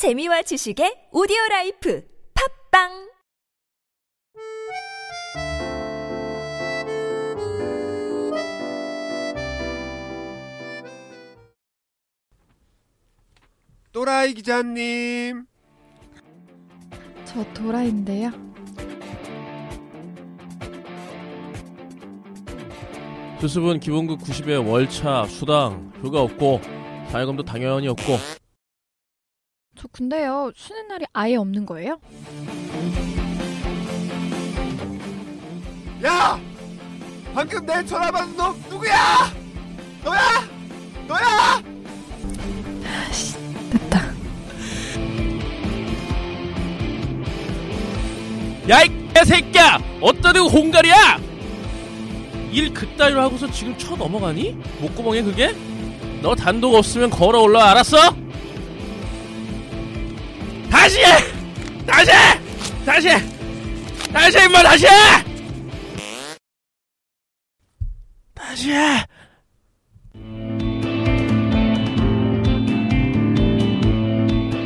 재미와 지식의 오디오 life 팟빵 또라이 기자님. 저 도라흰데요. 수습은 기본급 90에 월차, 수당, 휴가 없고 사회금도 당연히 없고 저 근데요 쉬는 날이 아예 없는 거예요? 야! 방금 내 전화 받은 너 누구야? 너야? 너야? 됐다. 야 이 새끼야! 어따 대고 공갈이야! 일 그따위로 하고서 지금 쳐 넘어가니? 목구멍에 그게? 너 단독 없으면 걸어 올라 알았어? 다시 해! 다시 해! 다시 해! 다시 해 임마 다시 해! 다시 해!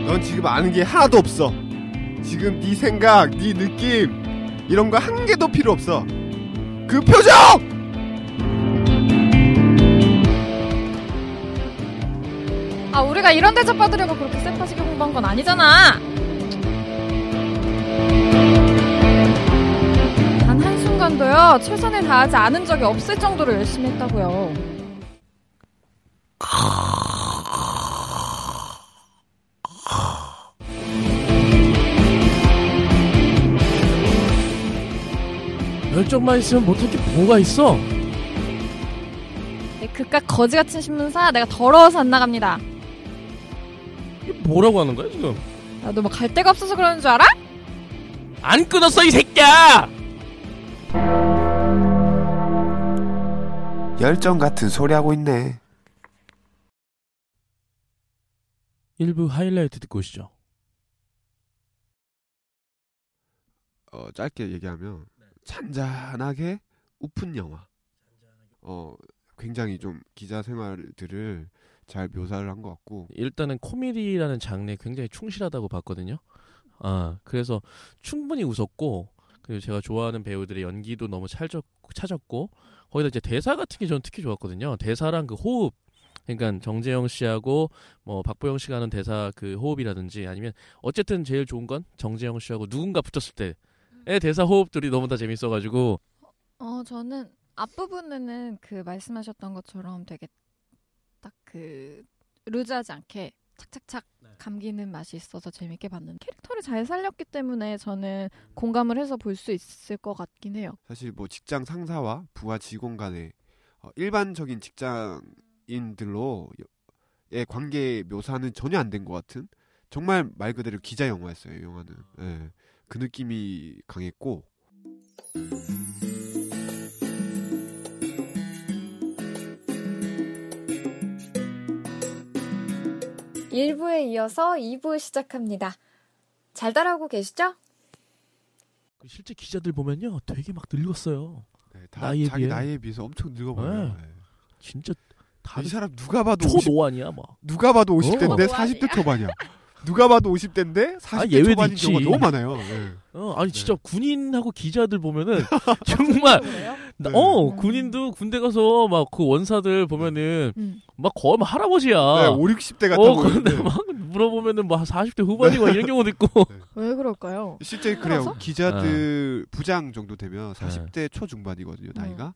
넌 지금 아는 게 하나도 없어. 지금 네 생각, 네 느낌 이런 거 한 개도 필요 없어. 그 표정! 아 우리가 이런 대접 받으려고 그렇게 쎄빠지게 공부한 건 아니잖아. 단 한순간도요 최선을 다하지 않은 적이 없을 정도로 열심히 했다고요. 열정만 있으면 못할 게 뭐가 있어? 내 그깟 거지 같은 신문사 내가 더러워서 안 나갑니다. 뭐라고 하는 거야 지금? 나도 뭐갈 데가 없어서 그러는 줄 알아? 안 끊었어 이 새끼야! 열정 같은 소리 하고 있네. 일부 하이라이트 듣고 오시죠. 어, 짧게 얘기하면 잔잔하게 우픈 영화. 어, 굉장히 좀 기자 생활들을 잘 묘사를 한 것 같고 일단은 코미디라는 장르에 굉장히 충실하다고 봤거든요. 아, 그래서 충분히 웃었고, 그리고 제가 좋아하는 배우들의 연기도 너무 찰졌, 찾았고, 거기다 이제 대사 같은 게 저는 특히 좋았거든요. 대사랑 그 호흡. 그러니까 정재영 씨하고 뭐 박보영 씨가 하는 대사 그 호흡이라든지 아니면 어쨌든 제일 좋은 건 정재영 씨하고 누군가 붙었을 때의 대사 호흡들이 너무 다 재밌어가지고 어 저는 앞부분에는 그 말씀하셨던 것처럼 되게 딱 그 루즈하지 않게 착착착 감기는 맛이 있어서 재밌게 봤는데 캐릭터를 잘 살렸기 때문에 저는 공감을 해서 볼 수 있을 것 같긴 해요. 사실 뭐 직장 상사와 부하 직원 간의 어, 일반적인 직장인들로의 관계 묘사는 전혀 안 된 것 같은 정말 말 그대로 기자 영화였어요. 이 영화는 예, 그 느낌이 강했고 1부에 이어서 2부 시작합니다. 잘 따라오고 계시죠? 그 실제 기자들 보면요 되게 막 늙었어요. 네, 다 나이에 자기 비해. 나이에 비해서 엄청 늙어 보여요. 네. 예. 진짜 다이 사람 누가 봐도 50, 초노안이야 막. 누가 봐도 50대인데 어. 40대 초반이야. 누가 봐도 50대인데 40대 아, 예외도 초반인 있지. 경우가 너무 많아요. 예. 어, 아니 네. 진짜 군인하고 기자들 보면은 정말 네. 어 음. 군인도 군대 가서 막 그 원사들 보면은 음. 막 거의 막 할아버지야. 네, 5, 60대 같아 어 근데 막 물어보면은 뭐 40대 후반이고 이런 경우도 있고. 왜 그럴까요? 실제 그래요. 그래서? 기자들 부장 정도 되면 네. 40대 초중반이거든요, 나이가.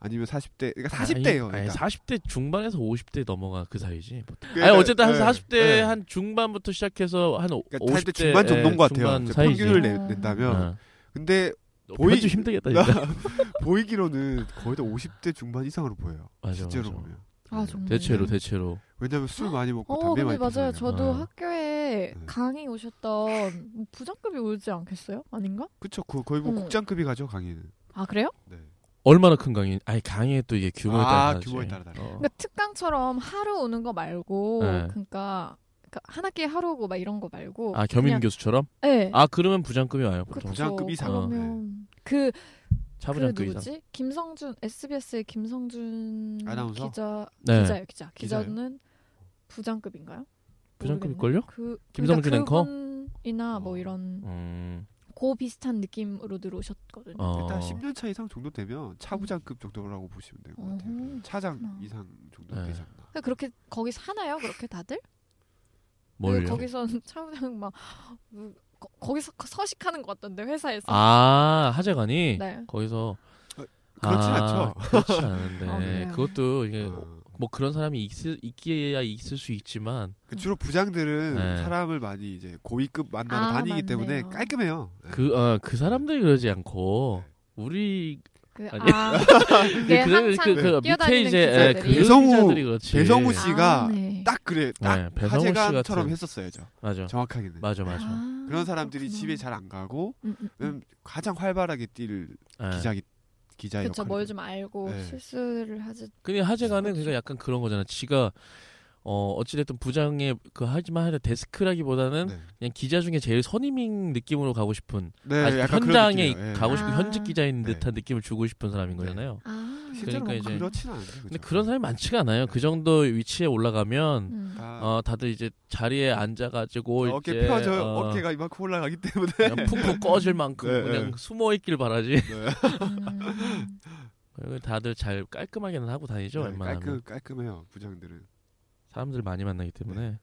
아니면 40대, 그러니까 아니, 40대예요. 아니, 40대 중반에서 50대 넘어가 그 사이지. 네, 아니 어쨌든 한 40대 한 중반부터 시작해서 한 오- 그러니까 40대 50대 중반 정도인 것 같아요. 평균을 어. 내, 낸다면. 어. 근데 보이 좀 힘들겠다 진짜. 보이기로는 거의 다 50대 중반 이상으로 보여요. 맞아, 실제로 맞아. 보면. 아 정말. 대체로 대체로. 왜냐면 술 많이 먹고 어, 담배 근데 많이 맞아요. 피잖아요. 저도 어. 학교에 네. 강의 오셨던 뭐 부장급이 오지 않겠어요? 아닌가? 그쵸. 그 거의 뭐 어. 국장급이 가죠, 강의는. 아 그래요? 네. 얼마나 큰 강의? 아니 강의에 또 이게 규모에 따라 아, 다르지. 규모에 따라 다르죠. 어. 그러니까 특강처럼 하루 오는 거 말고, 네. 그러니까, 그러니까 한 학기에 하루 오고 막 이런 거 말고. 아 겸임 그냥- 교수처럼? 네. 아 그러면 부장급이 와요 보통. 그쵸. 부장급 이상. 네. 그러면 그, 그 차부장급 이상. 누구지? 김성준 SBS의 김성준 아나운서? 기자 네. 기자요 기자. 기자요? 기자는 부장급인가요? 부장급일걸요? 그 김성준 앵커? 이나 뭐 어. 이런 음, 고 비슷한 느낌으로 들어오셨거든요. 어. 일단 10년 차 이상 정도 되면 차부장급 정도라고 보시면 될 것 같아요. 어허, 차장 그렇구나. 이상 정도 네. 되지 않나. 그러니까 그렇게 거기 사나요? 그렇게 다들? 뭘요? 거기서 차부장 막 음, 거, 거기서 서식하는 것 같던데 회사에서. 아 하재관이 네. 거기서 그렇진 아, 않죠. 그렇지 않은데 아, 그래요? 그것도 이게 어. 뭐 그런 사람이 있을 있기야 있을 수 있지만 그 주로 부장들은 네. 사람을 많이 이제 고위급 만나러 아, 다니기 때문에 맞네요. 깔끔해요. 네. 그 어, 그 사람들이 그러지 않고 우리 그, 아니. 아, 그게 그, 한창 그, 그 밑에 이제 예, 기자들이. 그 배성우-. 배성우 씨가 아, 네. 딱 그래. 딱 네, 배성우 씨 하재관처럼 같은- 했었어야죠. 맞아 정확하게는. 맞아 맞아 아, 그런 사람들이 그렇구나. 집에 잘 안 가고 음, 음, 음. 가장 활발하게 뛸 예. 기자 기 자 그쵸 역할. 뭘좀 알고 네. 실수를 하지 근데 하재관은 그렇죠. 그러니까 약간 그런 거잖아. 지가 어 어찌됐든 부장의 그 하지만 하여 데스크라기보다는 네. 그냥 기자 중에 제일 선임인 느낌으로 가고 싶은 네, 아직 현장에. 예. 가고 싶은 아. 현직 기자인 네. 듯한 느낌을 주고 싶은 사람인 네. 거잖아요. 아 실제로 그러니까 뭐 이제- 그렇진 않은데. 근데? 그런 사람이 많지가 않아요. 그 정도 위치에 올라가면 음. 다어 다들 이제 자리에 앉아가지고 어깨 이제 펴져 어, 어깨가 이만큼 올라가기 때문에 그냥 푹푹 꺼질 만큼 네, 그냥 네. 숨어 있길 바라지. 네. 다들 잘 깔끔하게는 하고 다니죠. 네, 웬만하면 깔끔 깔끔해요 부장들은. 사람들 많이 만나기 때문에.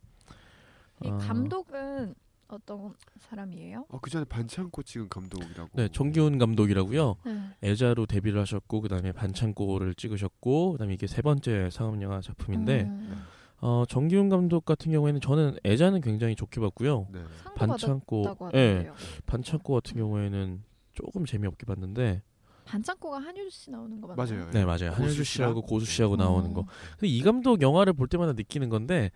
이 어, 감독은 어떤 사람이에요? 어, 그 전에 반창고 찍은 감독이라고. 네, 정기훈 감독이라고요. 네. 애자로 데뷔를 하셨고 그다음에 반창고를 찍으셨고 그다음에 이게 세 번째 상업 영화 작품인데 음. 어 정기훈 감독 같은 경우에는 저는 애자는 굉장히 좋게 봤고요. 네. 반창고 예 하던데요. 반창고 같은 경우에는 조금 재미없게 봤는데 반창고가 한효주 씨 나오는 거 맞나요? 맞아요. 네 맞아요 한효주? 씨하고 고수 씨하고 나오는 거. 어. 근데 이 감독 영화를 볼 때마다 느끼는 건데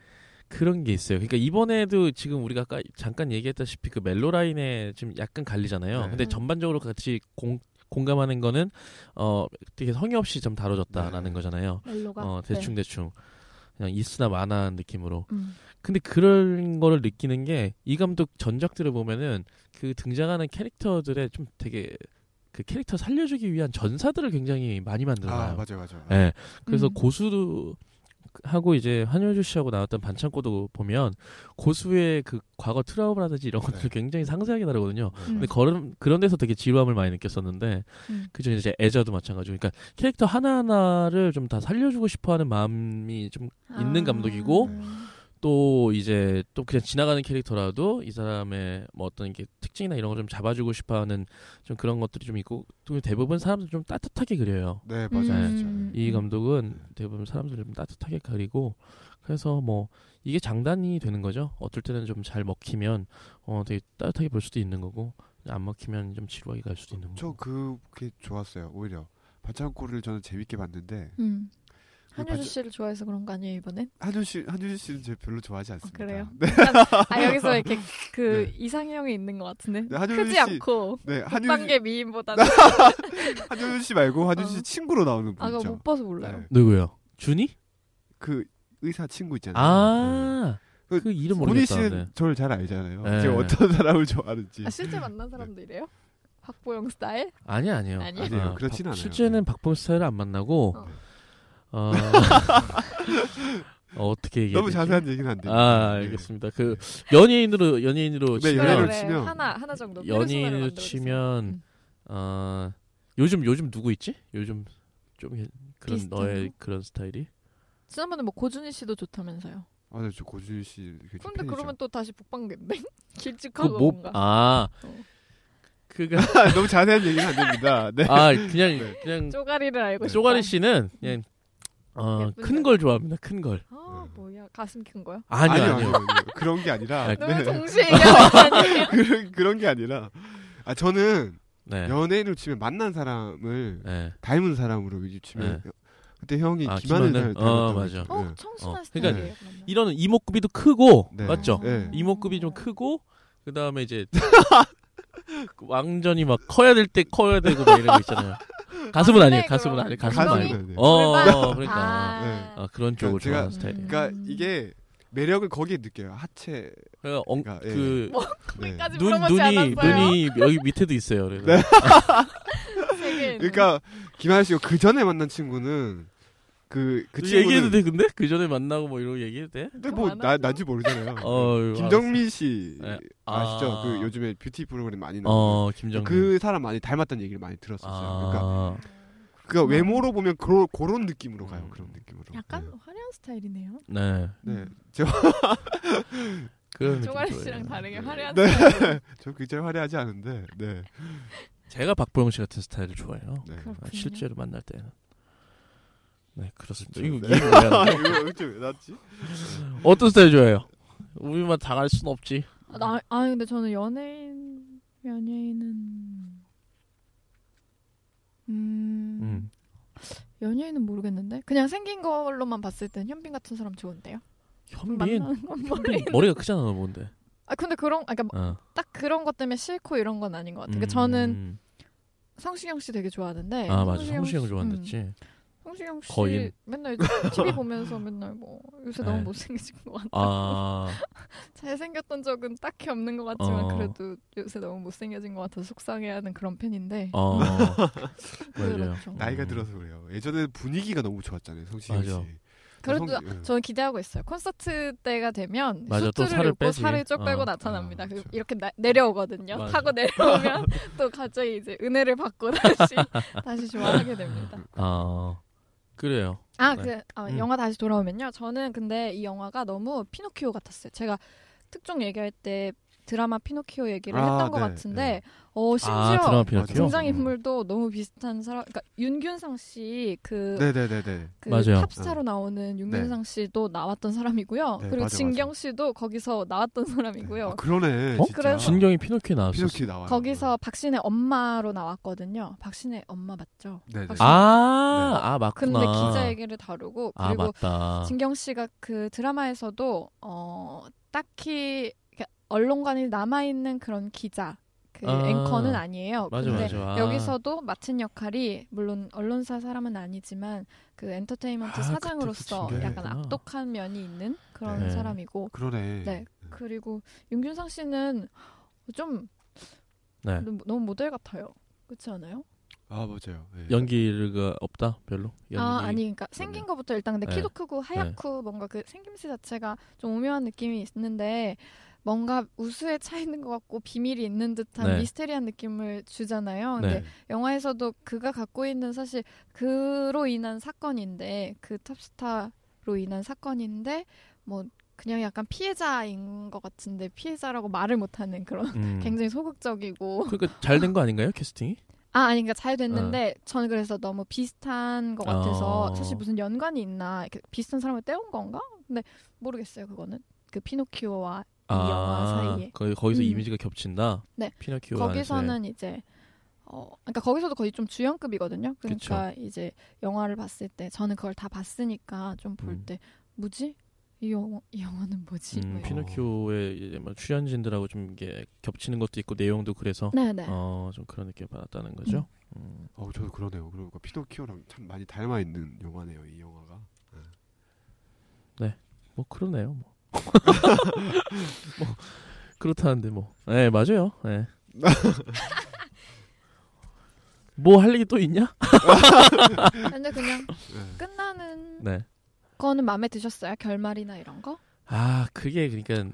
그런 게 있어요. 그러니까 이번에도 지금 우리가 아까 잠깐 얘기했다시피 그 멜로 라인에 지금 약간 갈리잖아요. 네. 근데 음. 전반적으로 같이 공 공감하는 거는 어 되게 성의 없이 좀 다뤄졌다라는 네. 거잖아요. 멜로가 어 대충 대충 그냥 있으나 마나한 느낌으로. 네. 음. 근데 그런 거를 느끼는 게 이 감독 전작들을 보면은 그 등장하는 캐릭터들의 좀 되게 그 캐릭터 살려주기 위한 전사들을 굉장히 많이 아 만들어요. 맞아요 맞아요. 예. 그래서 음. 고수도 하고 이제 한효주 씨하고 나왔던 반창고도 보면 고수의 그 과거 트라우마라든지 이런 것들을 네. 굉장히 상세하게 다루거든요. 네. 근데 그런 그런 데서 되게 지루함을 많이 느꼈었는데 음. 그죠 이제 애자도 마찬가지고 그러니까 캐릭터 하나 하나를 좀 다 살려주고 싶어하는 마음이 좀 있는 아. 감독이고 또 이제 또 그냥 지나가는 캐릭터라도 이 사람의 뭐 어떤 게 특징이나 이런 걸 좀 잡아주고 싶어하는 좀 그런 것들이 좀 있고 또 대부분 사람들 좀 따뜻하게 그려요. 네 맞아요. 음. 진짜. 이 감독은 대부분 사람들을 좀 따뜻하게 그리고 그래서 뭐 이게 장단이 되는 거죠. 어떨 때는 좀 잘 먹히면 어 되게 따뜻하게 볼 수도 있는 거고 안 먹히면 좀 지루하게 갈 수도 있는 저 거고. 그게 좋았어요. 오히려 반창고를 저는 재밌게 봤는데 음. 그 한효주 씨를 좋아해서 그런 거 아니에요 이번엔? 한준 씨 한준 씨는 제 별로 좋아하지 않습니다. 그래요? 네, 아 여기서 이렇게 그 네. 이상형이 있는 것 같은데 네, 한효주 크지 씨- 않고 네 한준 국방계 미인보다는 한준 씨 말고 씨 어. 친구로 나오는 분 아 있죠. 못 봐서 몰라요. 네. 누구요? 준이? 그 의사 친구 있잖아요. 아. 그 그 이름 모르겠다. 씨는 네. 저를 잘 알잖아요. 네. 제가 어떤 사람을 좋아하는지. 아 실제 만난 사람도 이래요? 박보영 스타일? 아니 아니요. 아니에요? 아니에요. 그렇진 박- 않아요. 실제는 박범 스타일을 안 만나고 어. 어, 어, 떻게 얘기해? 너무 자세한 얘기는 안 돼요. 아 알겠습니다. 그 연예인으로 연예인으로 네, 치면 연예인으로 그래, 치면- 하나 하나 정도 연예인으로. 치면 음. 어 요즘 요즘 누구 있지? 요즘 좀 그런 비슷한 너의 거? 그런 스타일이? 지난번에 뭐 고준희 씨도 좋다면서요. 아, 네, 저 고준희 씨 근데 팬이죠. 그러면 또 다시 북방계인데 길쭉하고 그 뭐 뭔가. 아. 어. 그가 너무 자세한 얘기는 안 됩니다. 네. 아 그냥 네. 그냥 쪼가리를 알고. 쪼가리 씨는 그냥 어, 큰. 걸 좋아합니다. 큰 걸. 아 뭐야 가슴 큰 거야? 아니요, 아니요, 아니요. 아니요, 아니요. 그런 게 아니라 아, 너무 네. 동시에 얘기하는? 그런 그런 게 아니라 아 저는 네. 연예인을 치면 만난 사람을 네. 닮은 사람으로 위주 치면 그때 형이 아, 김하늘? 닮았다고 어. 맞아. 어 네. 청순한 어. 그러니까 그러면. 이런 이목구비도 크고 네. 맞죠? 네. 이목구비 좀 크고 그 다음에 이제 완전히 막 커야 될 때 커야 되고 막 이런 거 있잖아요. 가슴은 아, 아니에요. 네, 가슴은 그럼. 아니에요. 가슴은 가슴은 아니에요. 아니에요. 어, 골반? 그러니까 아. 네. 아, 그런 쪽을 제가- 좋아하는 스타일이에요. 그러니까 음. 이게 매력을 거기에 느껴요. 하체. 그러니까 엉, 그러니까, 예. 그 네. 거기까지 눈, 물어보지 눈이 않았어요. 눈이 여기 밑에도 있어요. 그래서 네. 그러니까 김하늘 씨가 그 전에 만난 친구는 그, 그 얘기해도 친구는 돼 근데 그 전에 만나고 뭐 이런 거 얘기해도 돼? 근데 뭐안 나. 난지 모르잖아요. 어 김정민 씨 네. 아시죠? 아. 그 요즘에 뷰티 프로그램 많이 나오는 어 김정민 그 사람 많이 닮았다는 얘기를 많이 들었었어요. 그러니까 아그 외모로 보면 그런 그런 느낌으로 가요. 음. 그런 느낌으로. 약간 네. 화려한 스타일이네요. 네. 네. 제가 그런 느낌 쪼가리 좋아해요. 씨랑 다르게 화려한 네. 저 굉장히 화려하지 않은데. 네. 제가 박보영 씨 같은 스타일을 좋아해요. 네. 실제로 만날 때는. 네 그렇습니다. 이거 네. 이거 왜 났지? 어떤 스타일 좋아해요? 우리만 다갈순 없지. 아, 나, 아 근데 저는 연예인 연예인은 음, 음. 연예인은 모르겠는데 그냥 생긴 걸로만 봤을 땐 현빈 같은 사람 좋은데요. 현빈. 머리가 크잖아 너 뭔데? 아 근데 그런 아, 그러니까 어. 딱 그런 것 때문에 싫고 이런 건 아닌 것 같아요. 음. 그러니까 저는 성시경 씨 되게 좋아하는데 아 맞아 성시경 성시경 씨- 좋아한댔지. 음, 성시경 씨 거인. 맨날 TV 보면서 맨날 뭐 요새 네. 너무 못생겨진 것 같다. 아 잘생겼던 적은 딱히 없는 것 같지만 어. 그래도 요새 너무 못생겨진 것 같아서 속상해하는 그런 팬인데 어. 그렇죠. 나이가 음. 들어서 그래요. 예전에 분위기가 너무 좋았잖아요. 성시경 씨. 맞아. 그래도 성- 예. 저는 기대하고 있어요. 콘서트 때가 되면 맞아, 또 수트를 살을 입고 빼지. 살을 쭉 빼고 어. 나타납니다. 아, 그 그렇죠. 이렇게 나- 내려오거든요. 맞아. 타고 내려오면 또 갑자기 이제 은혜를 받고 다시 다시 좋아하게 됩니다. 아 그래요. 아, 네. 그 아, 음. 영화 다시 돌아오면요. 저는 근데 이 영화가 너무 피노키오 같았어요. 제가 특종 얘기할 때 드라마 피노키오 얘기를 아, 했던 것 네, 같은데 네. 어아 심지어 피노키오. 등장 인물도 너무 비슷한 사람. 그러니까 윤균상 씨그 네네네네. 그 맞아요. 탑스타로 나오는 윤균상 씨도 나왔던 사람이고요. 네, 그리고 맞아, 진경 맞아. 씨도 거기서 나왔던 사람이고요. 아, 그러네. 어? 그래서- 진경이 피노키오 나왔어. 피노키 나와요. 거기서 박신혜 엄마로 나왔거든요. 박신혜 엄마 맞죠? 박신- 아, 아 맞구나. 근데 기자 얘기를 다루고 아 그리고 맞다. 진경 씨가 그 드라마에서도 어 딱히 언론관이 남아 있는 그런 기자 그 아. 앵커는 아니에요. 맞아 근데 맞아. 아. 여기서도 맡은 역할이 물론 언론사 사람은 아니지만 그 엔터테인먼트 아, 사장으로서 약간 진경이구나. 악독한 면이 있는 그런 네. 사람이고 그러네. 네 그리고 윤균상 씨는 좀 네. 너무, 너무 모델 같아요. 그렇지 않아요? 아 맞아요. 네. 연기가 없다 별로. 연기. 아 아니 그러니까 생긴 것부터 일단 근데 네. 키도 크고 하얗고 뭔가 그 생김새 자체가 좀 오묘한 느낌이 있는데 뭔가 우수에 차 있는 것 같고 비밀이 있는 듯한 네. 미스테리한 느낌을 주잖아요. 근데 네. 영화에서도 그가 갖고 있는 사실 그로 인한 사건인데 그 탑스타로 인한 사건인데 뭐 그냥 약간 피해자인 것 같은데 피해자라고 말을 못하는 그런 음. 굉장히 소극적이고 그러니까 잘 된 거 아닌가요 캐스팅이? 아, 아니, 그러니까 잘 됐는데, 저는 그래서 너무 비슷한 것 같아서, 어. 사실 무슨 연관이 있나, 비슷한 사람을 떼온 건가? 근데 모르겠어요, 그거는. 그 피노키오와 이 영화 사이에. 거기 거기서 음. 이미지가 겹친다. 네. 피노키오 거기서는 이제, 어, 그러니까 거기서도 거의 좀 주연급이거든요. 그러니까 이제 영화를 봤을 때, 저는 그걸 다 봤으니까 좀볼 음. 때, 뭐지? 이 영화, 이 영화는 뭐지? 음, 뭐. 피노키오의 뭐 출연진들하고 좀 이게 겹치는 것도 있고 내용도 그래서 네네. 어 좀 그런 느낌 을 받았다는 거죠. 음. 어 저도 그러네요. 그러니까 피노키오랑 참 많이 닮아 있는 영화네요. 이 영화가. 뭐 그러네요. 뭐. 뭐 그렇다는데 뭐. 네 맞아요. 네. 뭐할 얘기 또 있냐? 근데 그냥 네. 끝나는 네. 거는 마음에 드셨어요? 결말이나 이런 거? 아 그게 그러니까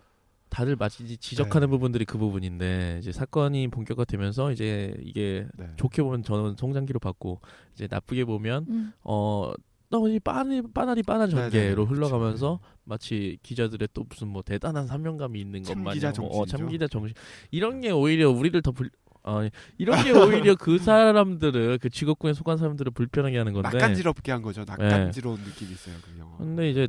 다들 마치 지적하는 부분들이 그 부분인데 이제 사건이 본격화되면서 이제 이게 네. 좋게 보면 저는 성장기로 봤고 이제 나쁘게 보면 음. 어 너무 빠리 빠나리 네네네, 전개로 그렇죠. 흘러가면서 마치 기자들의 또 무슨 뭐 대단한 사명감이 있는 것 참기자 마냥 뭐, 어. 참기자 정신 이런 게 오히려 우리를 더 불, 어, 이런 게 오히려 그 사람들을 그 직업군에 속한 사람들을 불편하게 하는 건데 낯간지럽게 한 거죠. 낯간지러운 느낌이 있어요. 그 영화. 근데 이제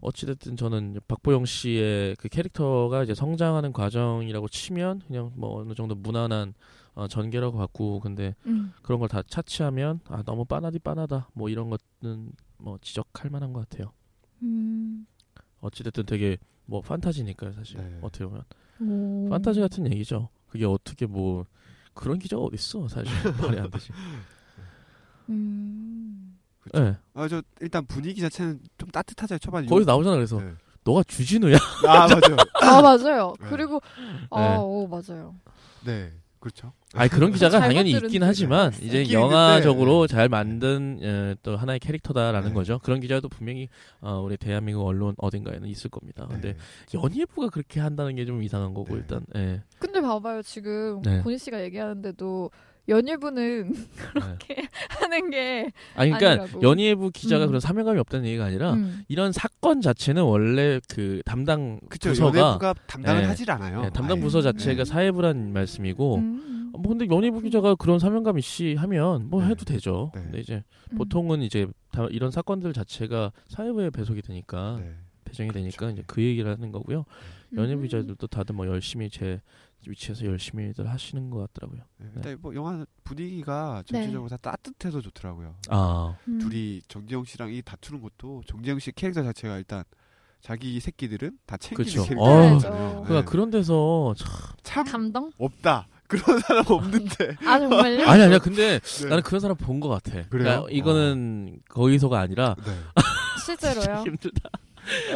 어찌됐든 저는 박보영 씨의 그 캐릭터가 이제 성장하는 과정이라고 치면 그냥 뭐 어느 정도 무난한 어, 전개라고 봤고 근데 음. 그런 걸 다 차치하면 아 너무 빠나디 빠나다 뭐 이런 것은 뭐 지적할 만한 것 같아요. 음. 어찌됐든 되게 뭐 판타지니까요 사실 네. 어떻게 보면 오. 판타지 같은 얘기죠. 그게 어떻게 뭐 그런 기자가 어딨어 사실 말이 안 되지. 음. 그렇죠. 네. 아저 일단 분위기 자체는 좀 따뜻하죠. 초반 거기서 나오잖아 그래서 네. 너가 주진우야. 아 맞아요. 아 맞아요. 네. 그리고 네. 아, 오 맞아요. 네. 그렇죠. 아니 그런 기자가 잘 당연히 있긴. 하지만 이제 영화적으로 잘 만든 어, 또 하나의 캐릭터다라는 네. 거죠. 그런 기자도 분명히 어, 우리 대한민국 언론 어딘가에는 있을 겁니다. 근데 네. 연예부가 그렇게 한다는 게 좀 이상한 거고 네. 일단 예. 근데 봐봐요 지금 네. 고니 씨가 얘기하는데도 연예부는 네. 그렇게 하는 게 아니 그러니까 아니라고. 연예부 기자가 음. 그런 사명감이 없다는 얘기가 아니라 음. 이런 사건 자체는 원래 그 담당 그쵸 부서가 연예부가 담당을 네. 하질 않아요. 네, 담당 아예. 부서 자체가 네. 사회부란 말씀이고 음. 뭐 근데 연예부 기자가 그런 사명감 있이 하면 뭐 네. 해도 되죠. 네. 근데 이제 음. 보통은 이제 다 이런 사건들 자체가 사회부에 배속이 되니까 네. 배정이 되니까 그렇죠. 이제 그 얘기를 하는 거고요. 연예부 음. 기자들도 다들 뭐 열심히 제 위치에서 열심히들 하시는 것 같더라고요. 네. 일단 뭐 영화 분위기가 전체적으로 다 따뜻해서 좋더라고요. 아, 음. 둘이 정재영 씨랑 이 다투는 것도 정재영 씨 캐릭터 자체가 일단 자기 새끼들은 다 챙기는 그쵸. 캐릭터잖아요. 어. 그러니까 그런 데서 참 참 감동? 없다. 그런 사람 없는데. 아 정말요? 아니 아니야. 근데 네. 나는 그런 사람 본 것 같아. 그래요? 그러니까 이거는 거기서가 아니라 네. 실제로요? 힘들다.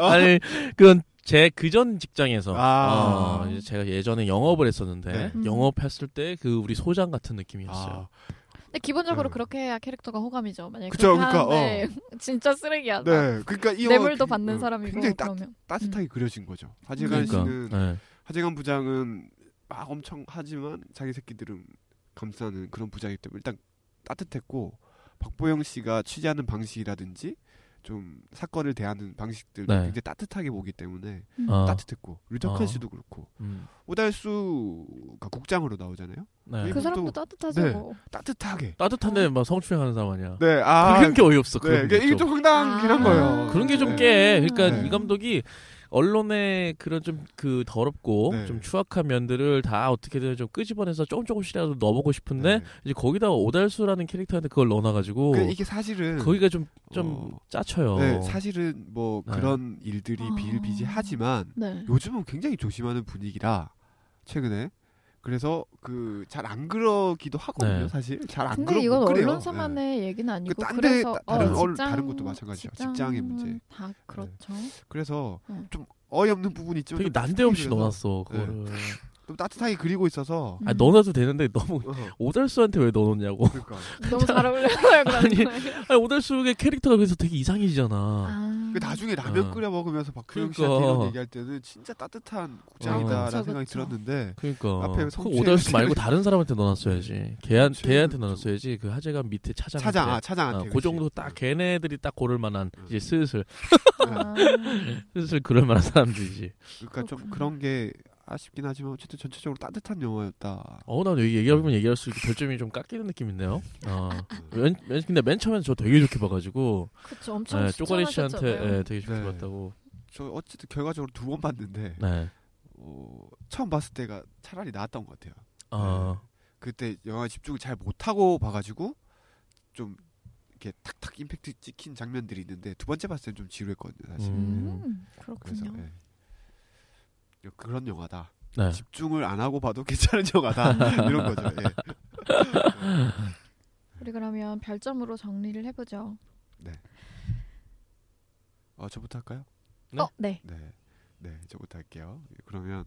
어? 아니 그건 제 그전 직장에서 아. 어, 제가 예전에 영업을 했었는데 네. 음. 영업했을 때 그 우리 소장 같은 느낌이었어요. 아, 근데 기본적으로 네. 그렇게 해야 캐릭터가 호감이죠. 만약에 그쵸, 그렇게 그러니까, 하는데 진짜 쓰레기야. 네. 그러니까 이 뇌물도 그- 받는 어, 사람이고 굉장히 따, 그러면 따뜻하게 그려진 거죠. 하재관 그러니까 씨는 네. 하재관 부장은 막 엄청 하지만 자기 새끼들은 감싸는 그런 부장이기 때문에 일단 따뜻했고 박보영 씨가 취재하는 방식이라든지 좀 사건을 대하는 방식들 도 네. 굉장히 따뜻하게 보기 때문에 음. 어. 따뜻했고 류덕환 어. 씨도 그렇고 음. 오달수가 국장으로 나오잖아요. 네. 그 사람도 이것도- 따뜻하죠. 네. 뭐. 따뜻하게. 따뜻한데 막 성추행하는 사람 아니야. 네, 아, 그런 게 어이없어. 네, 그런 이게 게 이게 좀. 좀 황당하긴 한 아. 거예요. 그런 게좀 네. 깨. 그러니까 네. 이 감독이 언론의 그런 좀 그 더럽고 네. 좀 추악한 면들을 다 어떻게든 좀 끄집어내서 조금 조금씩이라도 넣어보고 싶은데 네. 이제 거기다가 오달수라는 캐릭터한테 그걸 넣어놔가지고 그 이게 사실은 거기가 좀좀 어, 짜쳐요. 네, 사실은 뭐 네. 그런 일들이 아. 비일비재하지만 네. 요즘은 굉장히 조심하는 분위기라 최근에 그래서 그 잘 안 그러기도 하거든요. 네. 사실 잘안 근데 그러 이건 못 그래요. 언론사만의 얘기는 아니고 그딴 그래서 데, 다른 어, 얼- 직장, 다른 것도 마찬가지죠. 직장의 문제. 네. 다 그렇죠. 그래서 네. 좀 어이없는 부분이 있지만 되게 좀 난데없이 넣어놨어 네. 그거를. 좀 따뜻하게 그리고 있어서 음. 아 넣어놔도 되는데 너무 어, 오달수한테 왜 넣어놓냐고. 그러니까 너무 잘 어울려요. 아니. 아니 오달수의 캐릭터가 그래서 되게 이상해지잖아. 아. 그 나중에 라면 어. 끓여 먹으면서 박수영 그러니까. 씨한테 이런 얘기할 때는 진짜 따뜻한 국장이다라는 어, 생각이 그쵸. 들었는데 그러니까 앞에 그 오달수 말고 다른 사람한테 넣어놨어야지. 걔한 걔한테 좀- 넣어놨어야지. 그 하재관 밑에 차장. 차장 아 차장한테 어, 그. 정도 딱 걔네들이 딱 고를 만한 음. 이제 슬슬 아. 슬슬 그럴 만한 사람들이지. 그러니까 좀 그렇구나. 그런 게 아쉽긴 하지만 어쨌든 전체적으로 따뜻한 영화였다. 어, 나 여기 얘기하면 얘기할수록 별점이 좀 깎이는 느낌인데요. 어, 맨, 맨, 근데 맨 처음엔 저 되게 좋게 봐가지고, 그쵸 엄청 예, 쪼가리 씨한테 추천하셨잖아요. 예, 되게 좋게 네. 봤다고. 저 어쨌든 결과적으로 두 번 봤는데 네. 어, 처음 봤을 때가 차라리 나았던 것 같아요. 어, 그때 영화 집중을 잘 못하고 봐가지고 좀 이렇게 탁탁 임팩트 찍힌 장면들이 있는데 두 번째 봤을 땐좀 지루했거든요 사실. 음. 음, 그래서 그렇군요. 예. 그런 영화다. 네. 집중을 안 하고 봐도 괜찮은 영화다 이런 거죠. 예. 우리 그러면 별점으로 정리를 해보죠. 어 저부터 할까요? 네. 어, 네. 네, 네 저부터 할게요. 예, 그러면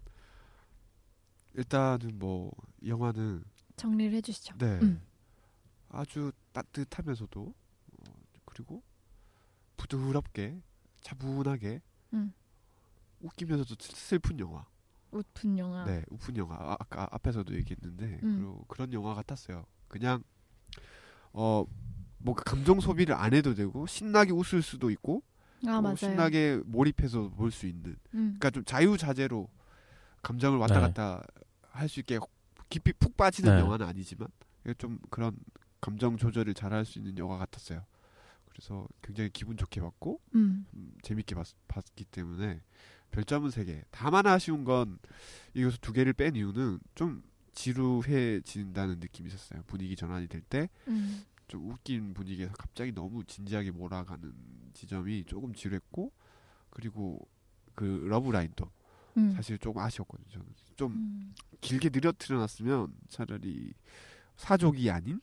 일단은 뭐이 영화는 정리를 해주시죠. 네 음. 아주 따뜻하면서도 어, 그리고 부드럽게 차분하게 음. 웃기면서도 슬- 슬픈 영화. 웃픈 영화. 네, 웃픈 영화. 아, 아까 앞에서도 얘기했는데 음. 그리고 그런 영화 같았어요. 그냥 어. 뭐 감정 소비를 안 해도 되고 신나게 웃을 수도 있고 아 어, 맞아요. 신나게 몰입해서 볼 수 있는 음. 그러니까 좀 자유자재로 감정을 왔다 네. 갔다 할 수 있게 깊이 푹 빠지는 네. 영화는 아니지만 좀 그런 감정 조절을 잘 할 수 있는 영화 같았어요. 그래서 굉장히 기분 좋게 봤고 음. 음, 재밌게 봤, 봤기 때문에 별점은 3개. 다만 아쉬운 건 이것서 두 개를 뺀 이유는 좀 지루해진다는 느낌이 있었어요. 분위기 전환이 될 때좀 음. 웃긴 분위기에서 갑자기 너무 진지하게 몰아가는 지점이 조금 지루했고 그리고 그 love line도 음. 사실 조금 아쉬웠거든요. 저는 좀 음. 길게 늘어뜨려놨으면 차라리 사족이 아닌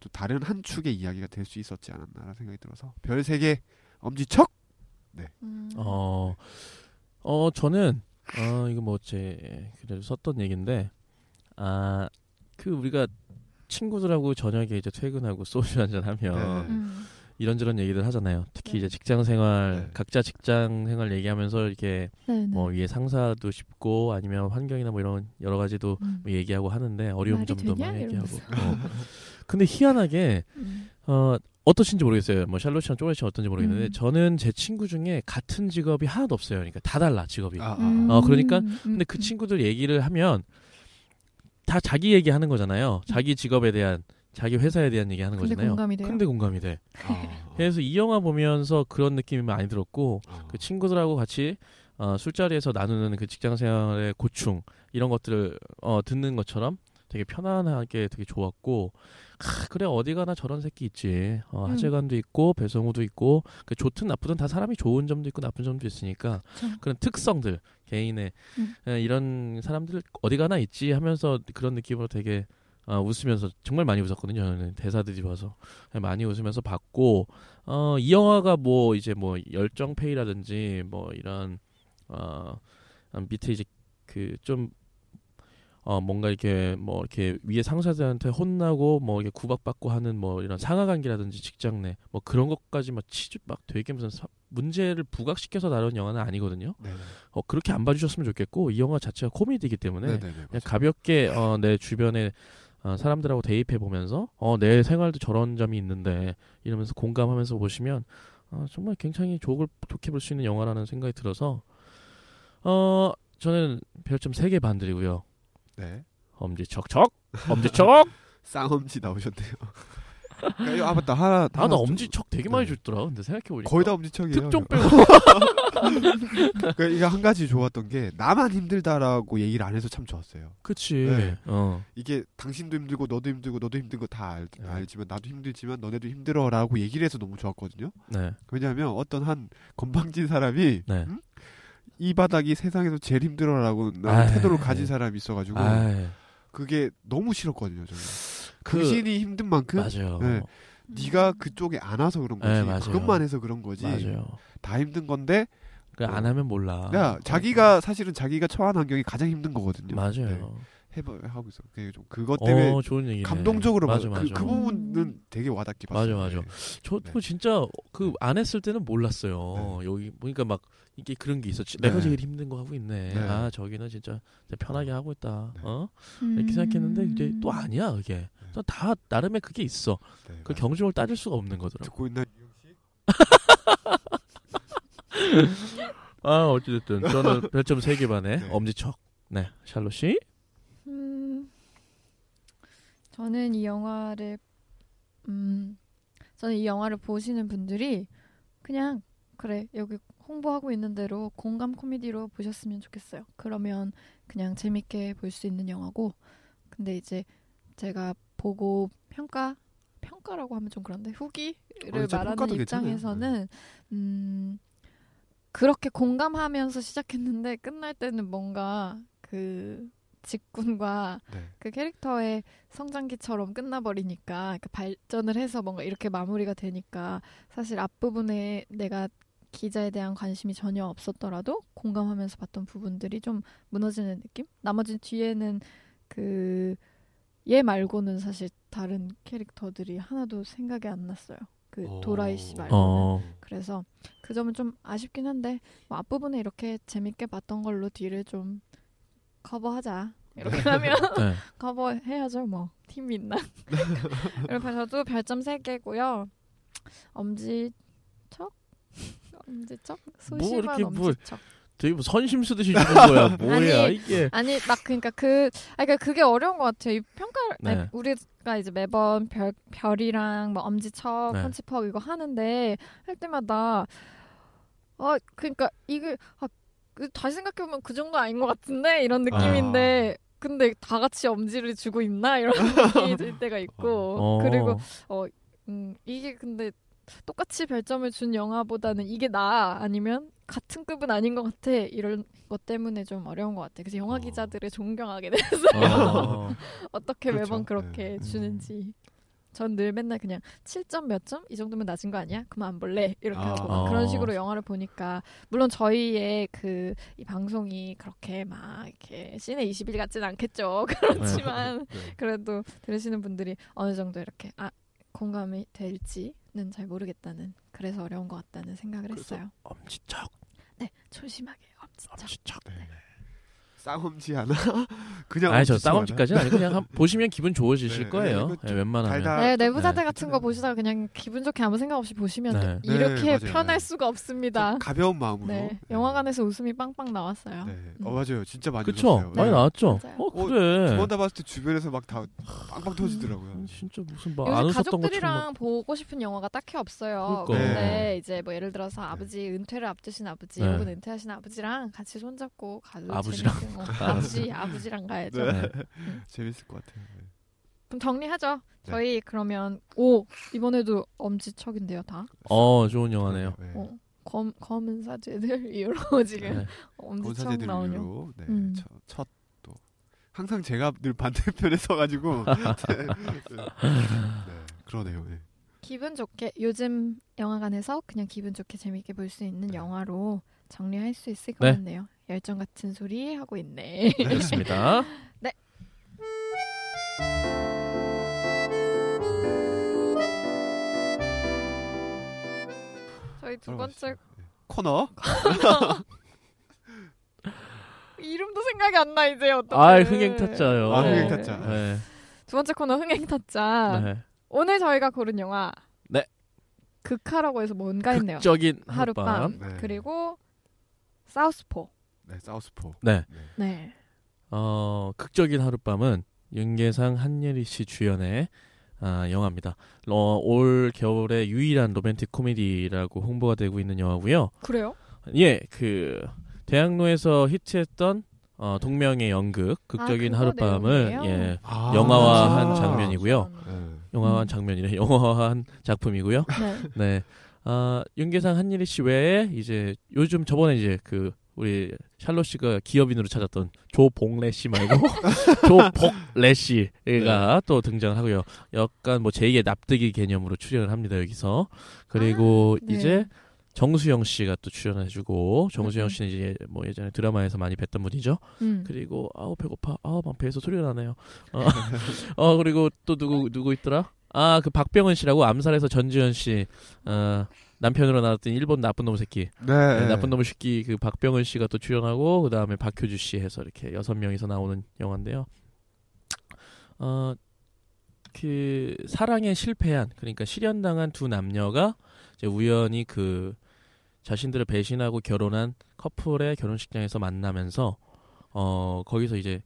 또 다른 한 축의 이야기가 될 수 있었지 않았나라는 생각이 들어서 별 세 개 엄지척. 음. 어, 어, 저는, 어, 이거 뭐, 제, 그대로 썼던 얘기인데, 아, 그 우리가 친구들하고 저녁에 이제 퇴근하고 소주 한잔 하면 네. 음. 이런저런 얘기들 하잖아요. 특히 네. 이제 직장 생활 네. 각자 직장 생활 얘기하면서 이렇게 네네. 뭐 위에 상사도 싶고 아니면 환경이나 뭐 이런 여러 가지도 음. 뭐 얘기하고 하는데 어려운 점도? 막 얘기하고. 어. 근데 희한하게 음. 어 어떠신지 모르겠어요. 뭐 샬롯이랑 쪼레 씨 어떤지 모르겠는데 음. 저는 제 친구 중에 같은 직업이 하나도 없어요. 그러니까 다 달라 직업이. 아, 아, 음. 어, 그러니까 음. 근데 그 친구들 얘기를 하면 다 자기 얘기하는 거잖아요. 자기 직업에 대한 자기 회사에 대한 얘기 하는 근데 거잖아요. 공감이 돼요. 근데 공감이 돼. 아. 그래서 이 영화 보면서 그런 느낌이 많이 들었고 아. 그 친구들하고 같이 어, 술자리에서 나누는 그 직장 생활의 고충 이런 것들을 어, 듣는 것처럼 되게 편안하게 되게 좋았고 아, 그래 어디 가나 저런 새끼 있지 어, 음. 하재관도 있고 배성우도 있고 그 좋든 나쁘든 다 사람이 좋은 점도 있고 나쁜 점도 있으니까 그쵸. 그런 특성들 개인의 음. 에, 이런 사람들 어디 가나 있지 하면서 그런 느낌으로 되게 어, 웃으면서 정말 많이 웃었거든요. 저는 대사들이 와서 많이 웃으면서 봤고 어, 이 영화가 뭐 이제 뭐 열정페이라든지 뭐 이런 어, 밑에 이제 그 좀 어, 뭔가 이렇게 뭐 이렇게 위에 상사들한테 혼나고 뭐 이렇게 구박받고 하는 뭐 이런 상하 관계라든지 직장 내 뭐 그런 것까지 막 치즈 막 되게 무슨 사- 문제를 부각시켜서 다룬 영화는 아니거든요. 네. 어, 그렇게 안 봐주셨으면 좋겠고 이 영화 자체가 코미디이기 때문에 네, 네, 네. 그냥 가볍게 어, 내 주변에 어, 사람들하고 대입해 보면서 어, 내 생활도 저런 점이 있는데 이러면서 공감하면서 보시면 어, 정말 굉장히 좋을, 좋게 볼 수 있는 영화라는 생각이 들어서 어 저는 별점 3개 반 드리고요. 네. 엄지척척 엄지척 쌍엄지 나오셨네요. 아 맞다 하나 아 나 엄지척 되게 많이 네. 줬더라. 근데 생각해 보니까 거의 다 엄지척이에요. 특종 빼고 그러니까 이게 한 가지 좋았던 게 나만 힘들다라고 얘기를 안 해서 참 좋았어요. 그치. 네. 어. 이게 당신도 힘들고 너도 힘들고 너도 힘든 거다 네. 알지만 나도 힘들지만 너네도 힘들어라고 얘기를 해서 너무 좋았거든요. 네. 왜냐하면 어떤 한 건방진 사람이 네. 음? 이 바닥이 세상에서 제일 힘들어라고 아이. 태도를 가진 사람이 있어가지고 아이, 그게 너무 싫었거든요. 저는 그 당신이 힘든 만큼 맞아요. 네. 네가 그쪽에 안 와서 그런 거지. 네. 그것만 해서 그런 거지. 맞아요. 다 힘든 건데 그안 하면 몰라. 야, 자기가 사실은 자기가 처한 환경이 가장 힘든 거거든요. 맞아요. 네. 해봐 하고 있어. 그게 좀 그것 때문에 어, 좋은 얘기네. 감동적으로 맞아, 맞아, 맞아. 그, 그 부분은 되게 와닿게 맞아, 봤어요. 맞아. 네. 저도 네. 진짜 그 안 했을 때는 몰랐어요. 여기 보니까 막 이게 그런 게 있었지. 내가 네. 제일 힘든 거 하고 있네. 네. 아 저기는 진짜 편하게 하고 있다. 네. 어 음. 이렇게 생각했는데 이제 또 아니야 그게. 다 나름의 그게 있어. 네, 그 맞아요. 경중을 따질 수가 없는 거더라고. 듣고 있나 유영 씨? 아 어찌됐든 저는 별점 3개 반에 네. 엄지척. 네 샬롯 씨. 음, 저는 이 영화를 음, 저는 이 영화를 보시는 분들이 그냥 그래 여기 홍보하고 있는 대로 공감 코미디로 보셨으면 좋겠어요. 그러면 그냥 재밌게 볼 수 있는 영화고, 근데 이제 제가 보고 평가 평가라고 하면 좀 그런데 후기를 어, 진짜 말하는. 입장에서는 음 그렇게 공감하면서 시작했는데 끝날 때는 뭔가 그 직군과 네. 그 캐릭터의 성장기처럼 끝나버리니까 그 발전을 해서 뭔가 이렇게 마무리가 되니까 사실 앞부분에 내가 기자에 대한 관심이 전혀 없었더라도 공감하면서 봤던 부분들이 좀 무너지는 느낌? 나머지 뒤에는 그 얘 말고는 사실 다른 캐릭터들이 하나도 생각이 안 났어요. 그 오. 도라이 씨 말고. 어. 그래서 그 점은 좀 아쉽긴 한데 뭐 앞부분에 이렇게 재밌게 봤던 걸로 뒤를 좀 커버하자. 이렇게 하면 네. 커버해야죠 뭐 팀이 있나. 그래서 저도 별점 3개고요. 엄지척? 엄지척? 소심한 뭐 이렇게 뭘- 엄지척. 되게 뭐 선심 쓰듯이 주는 거야. 뭐야 아니, 이게. 아니 막 그러니까 그 그러니까 그게 어려운 것 같아요. 이 평가 네. 아니, 우리가 이제 매번 별 별이랑 뭐 엄지척, 네. 펀치퍽 이거 하는데 할 때마다 아 그러니까 이게 아, 그 다시 생각해보면 그 정도 아닌 것 같은데 이런 느낌인데 근데 다 같이 엄지를 주고 있나 이런 느낌이 들 때가 있고 어. 그리고 어 음, 이게 근데 똑같이 별점을 준 영화보다는 이게 나 아니면 같은 급은 아닌 것 같아 이런 것 때문에 좀 어려운 것 같아. 그래서 영화 어. 기자들을 존경하게 됐어요. 어. 어떻게 그렇죠. 매번 그렇게 네. 주는지 전 늘 맨날 그냥 7점 몇 점? 이 정도면 낮은 거 아니야? 그럼 안 볼래? 이렇게 아. 하고 막 그런 어. 식으로 영화를 보니까 물론 저희의 그 이 방송이 그렇게 막 이렇게 시내 20일 같진 않겠죠. 그렇지만 네. 그래도 들으시는 분들이 어느 정도 이렇게 아 공감이 될지는 잘 모르겠다는 그래서 어려운 것 같다는 생각을 했어요. 엄지척, 네, 조심하게 엄지척. 엄지척. 싸움지 않아? 그냥 아니 저 엄지척 싸움지까지는 아니고 그냥 한- 보시면 기분 좋아지실 네, 거예요. 네, 네, 좀 웬만하면. 달달- 네, 아, 내부자들 네, 같은 거. 보시다가 그냥 기분 좋게 아무 생각 없이 보시면 네. 이렇게 네. 편할 네. 수가 없습니다. 좀 가벼운 마음으로. 네, 영화관에서 웃음이 빵빵 나왔어요. 네. 음. 어 맞아요. 진짜 많이 그쵸? 웃었어요. 많이 네. 나왔죠. 맞아요. 어 어, 그래. 두번 다 봤을 때 주변에서 막 다 빵빵 터지더라고요. 음, 진짜 무슨 뭐안 요즘 웃었던. 가족들이랑 보고 싶은 영화가 딱히 없어요. 그러니까. 근데 네. 이제 뭐 예를 들어서 아버지 은퇴를 앞두신 아버지 네. 혹은 은퇴하신 아버지랑 같이 손잡고 가도 아버지랑. 거. 아버지 아버지랑 가야죠. 네. 네. 재밌을 것 같아요. 네. 그럼 정리하죠. 네. 저희 그러면 오 이번에도 엄지척인데요 다. 어 좋은 영화네요. 네. 어, 검 검은 사제들 이후로 지금 네. 엄지척. 이후로 네. 음. 첫. 항상 제가 늘 반대편에 서가지고 네. 그러네요. 네. 기분 좋게 요즘 영화관에서 그냥 기분 좋게 재밌게 볼 수 있는 영화로 정리할 수 있을 것 네. 같네요. 열정 같은 소리 하고 있네. 알겠습니다. 저희 두 번째. 네. 코너. 이름도 생각이 안 나 이제 어떡해. 아 흥행 타짜요. 아, 네. 흥행 타짜. 네. 두 번째 코너 흥행 타짜. 네. 오늘 저희가 고른 영화. 네. 극하라고 해서 뭔가 했네요. 극적인 하룻밤. 하룻밤. 네. 그리고 사우스포. 네, 사우스포. 네. 네. 어, 극적인 하룻밤은 윤계상 한예리 씨 주연의 아, 영화입니다. 어, 올 겨울에 유일한 로맨틱 코미디라고 홍보가 되고 있는 영화고요. 그래요? 예, 그 대학로에서 히트했던 어, 동명의 연극 극적인 아, 하룻밤을? 예, 아, 영화화한 아. 장면이고요. 네. 영화화한 음. 장면이래. 영화화한 작품이고요. 네. 네. 아, 윤계상 한예리 씨 외에 이제 요즘 저번에 이제 그 우리 샬롯 씨가 기업인으로 찾았던 조봉래 씨 말고 조복래 씨가 또 등장을 하고요. 약간 뭐 제2의 납득이 개념으로 출연을 합니다 여기서. 그리고 네. 이제 정수영 씨가 또 출연해주고 정수영 음. 씨는 이제 뭐 예전에 드라마에서 많이 뵀던 분이죠. 음. 그리고 아우 배고파. 아우 막 배에서 소리가 나네요. 어, 어 그리고 또 누구 누구 있더라? 아 그 박병은 씨라고 암살에서 전지현 씨 어, 남편으로 나왔던 일본 나쁜 놈 새끼 네. 네, 나쁜 놈 새끼 그 박병은 씨가 또 출연하고 그 다음에 박효주 씨 해서 이렇게 여섯 명이서 나오는 영화인데요. 어 그 사랑에 실패한 그러니까 실연당한 두 남녀가 이제 우연히 그 자신들을 배신하고 결혼한 커플의 결혼식장에서 만나면서 어 거기서 이제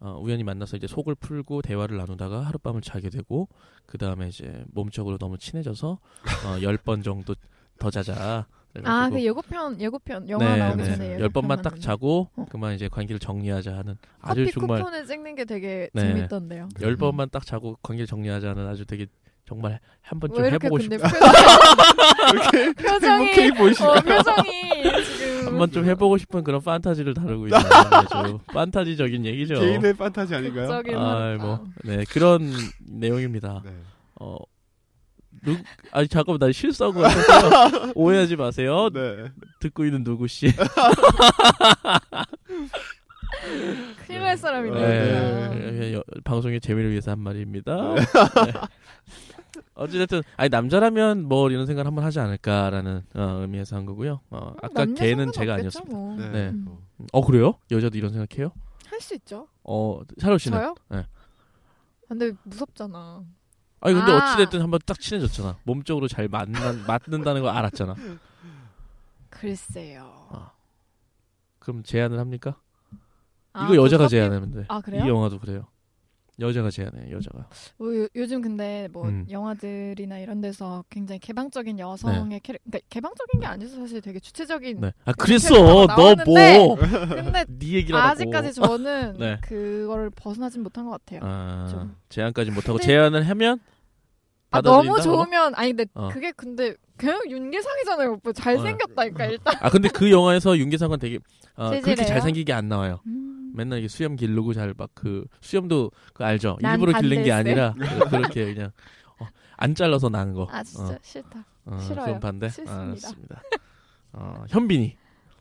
어, 우연히 만나서 이제 속을 풀고 대화를 나누다가 하룻밤을 자게 되고 그 다음에 이제 몸쪽으로 너무 친해져서 어, 열번 정도 더 자자. 아, 그 예고편 예고편 영화 나오기 전에 열 예고편 번만 딱. 자고 어. 그만 이제 관계를 정리하자 하는 아주 커피 정말 쿠폰을 찍는 게 되게 네. 재밌던데요. 열 번만 딱 자고 관계를 정리하자 하는 아주 되게 정말 한 번쯤 해보고 근데 싶 표정이 표정이 행복해 보이시나? 어, 표정이 지금 한 번쯤 해보고 싶은 그런 판타지를 다루고 있는 아주 판타지적인 얘기죠. 개인의 판타지 아닌가요? 아. 뭐, 네 그런 내용입니다. 네. 어, 누, 아니 잠깐만 나 같아요. 오해하지 마세요. 네. 듣고 있는 누구 씨. 큰일 날 사람이네. 네. 네. 여- 방송의 재미를 위해서 한 말입니다. 네. 어찌됐든 아니 남자라면 뭐 이런 생각 을 한번 하지 않을까라는 어, 의미에서 한 거고요. 어, 아까 남녀 걔는 제가 아니었습니다. 뭐. 네. 네. 음. 어 그래요? 여자도 이런 생각해요? 할 수 있죠. 어 샤롯 씨는? 저요? 네. 근데 무섭잖아. 아니 근데 아. 어찌됐든 한번 딱 친해졌잖아. 몸쪽으로 잘 맞는 맞는다는 걸 알았잖아. 글쎄요. 아. 그럼 제안을 합니까? 아, 이거 여자가 제안하면 돼. 아 그래요? 이 영화도 그래요. 여자가 제안해. 여자가. 뭐 요, 요즘 근데 뭐 음. 영화들이나 이런 데서 굉장히 개방적인 여성의 캐릭, 그러니까 개방적인 게 아니죠 사실 되게 주체적인. 네. 아 그랬어. 캐릭터가 너 뭐? 근데 네 얘기라고. 아직까지 저는 네. 그거를 벗어나진 못한 것 같아요. 아, 아, 좀. 제안까지 못 하고 근데- 제안을 하면 아, 너무? 좋으면 아니 근데 어. 그게 근데 그냥 윤계상이잖아요. 오빠 잘생겼다니까 일단. 아 근데 그 영화에서 윤계상은 되게 어, 그렇게? 잘생기게 안 나와요. 음. 맨날 이게 수염 기르고 잘 막 그 수염도 그 알죠. 난 일부러 기른 게. 아니라 그- 그렇게 그냥 어, 안 잘라서 나는 거. 아 진짜 싫다. 어, 어, 싫어요. 그건 반대. 싫습니다. 아. 어, 현빈이.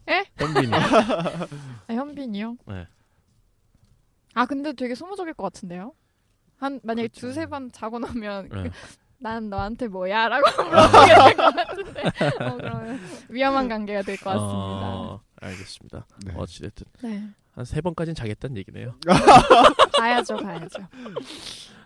에? 현빈이. 아, 현빈이요? 네. 아 근데 되게 소모적일 것 같은데요. 한 만약에 그렇죠. 두세 번 자고 나면 네. 난 너한테 뭐야라고 물어보게 될 것 같은데. 어, 그러면 위험한 관계가 될 것 같습니다. 어, 알겠습니다. 네. 어찌됐든 네. 한 세 번까지는 자겠다는 얘기네요. 가야죠, 가야죠.